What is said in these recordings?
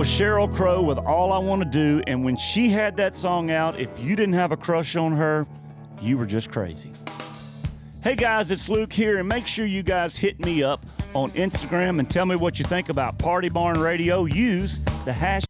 was Cheryl Crow with All I Want to Do. And when she had that song out, if you didn't have a crush on her, you were just crazy. Hey guys, it's Luke here, and make sure you guys hit me up on Instagram and tell me what you think about Party Barn Radio. Use the hashtag.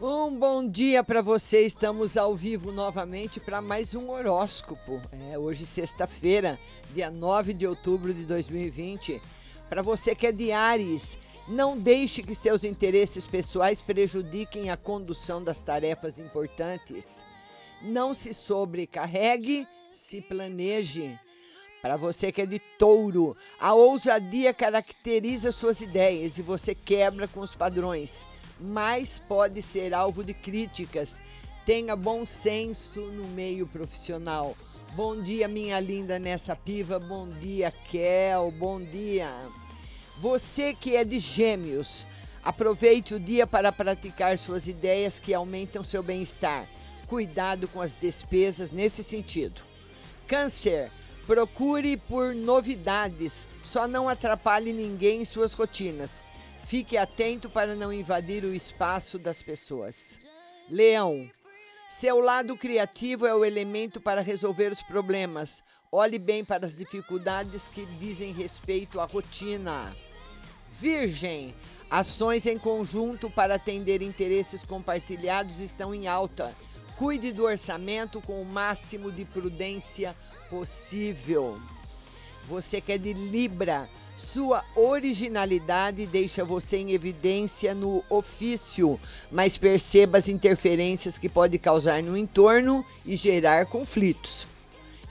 Um bom dia para você. Estamos ao vivo novamente para mais um horóscopo. É, hoje, sexta-feira, dia 9 de outubro de 2020. Para você que é de Ares, não deixe que seus interesses pessoais prejudiquem a condução das tarefas importantes. Não se sobrecarregue, se planeje. Para você que é de touro, a ousadia caracteriza suas ideias e você quebra com os padrões, mas pode ser alvo de críticas. Tenha bom senso no meio profissional. Bom dia, minha linda nessa piva. Bom dia, Kel. Bom dia. Você que é de gêmeos, aproveite o dia para praticar suas ideias que aumentam seu bem-estar. Cuidado com as despesas nesse sentido. Câncer, procure por novidades, só não atrapalhe ninguém em suas rotinas. Fique atento para não invadir o espaço das pessoas. Leão, seu lado criativo é o elemento para resolver os problemas. Olhe bem para as dificuldades que dizem respeito à rotina. Virgem, ações em conjunto para atender interesses compartilhados estão em alta. Cuide do orçamento com o máximo de prudência possível. Você que é de Libra, sua originalidade deixa você em evidência no ofício, mas perceba as interferências que pode causar no entorno e gerar conflitos.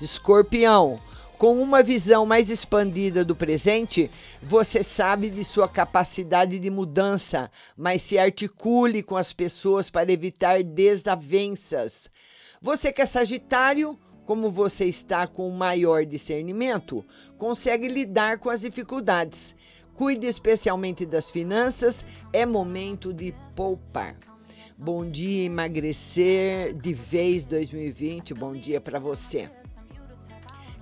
Escorpião, com uma visão mais expandida do presente, você sabe de sua capacidade de mudança, mas se articule com as pessoas para evitar desavenças. Você que é Sagitário, como você está com maior discernimento, consegue lidar com as dificuldades. Cuide especialmente das finanças, é momento de poupar. Bom dia, emagrecer de vez 2020. Bom dia para você.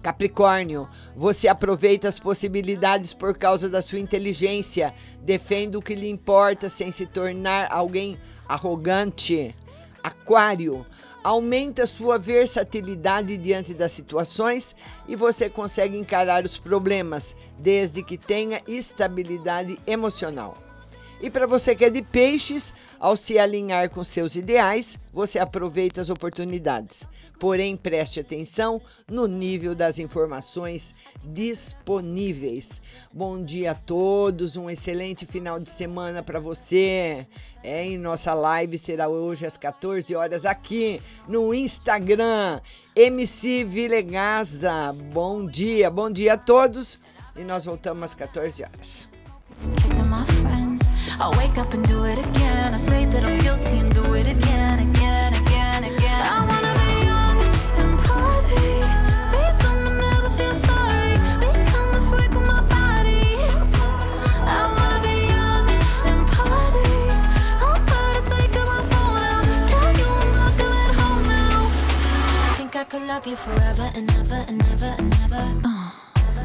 Capricórnio, você aproveita as possibilidades por causa da sua inteligência, defende o que lhe importa sem se tornar alguém arrogante. Aquário, aumenta sua versatilidade diante das situações e você consegue encarar os problemas, desde que tenha estabilidade emocional. E para você que é de peixes, ao se alinhar com seus ideais, você aproveita as oportunidades. Porém, preste atenção no nível das informações disponíveis. Bom dia a todos, um excelente final de semana para você. É, em nossa live será hoje às 14 horas aqui no Instagram, MC Vilegaza. Bom dia, bom dia a todos. E nós voltamos às 14 horas. I wake up and do it again. I say that I'm guilty and do it again, again, again, again. I wanna be young and party. Be someone never feel sorry. Become a freak with my body. I wanna be young and party. I'm tired of taking my phone out. Tell you I'm not coming home now. I think I could love you forever and ever and ever and ever. Uh.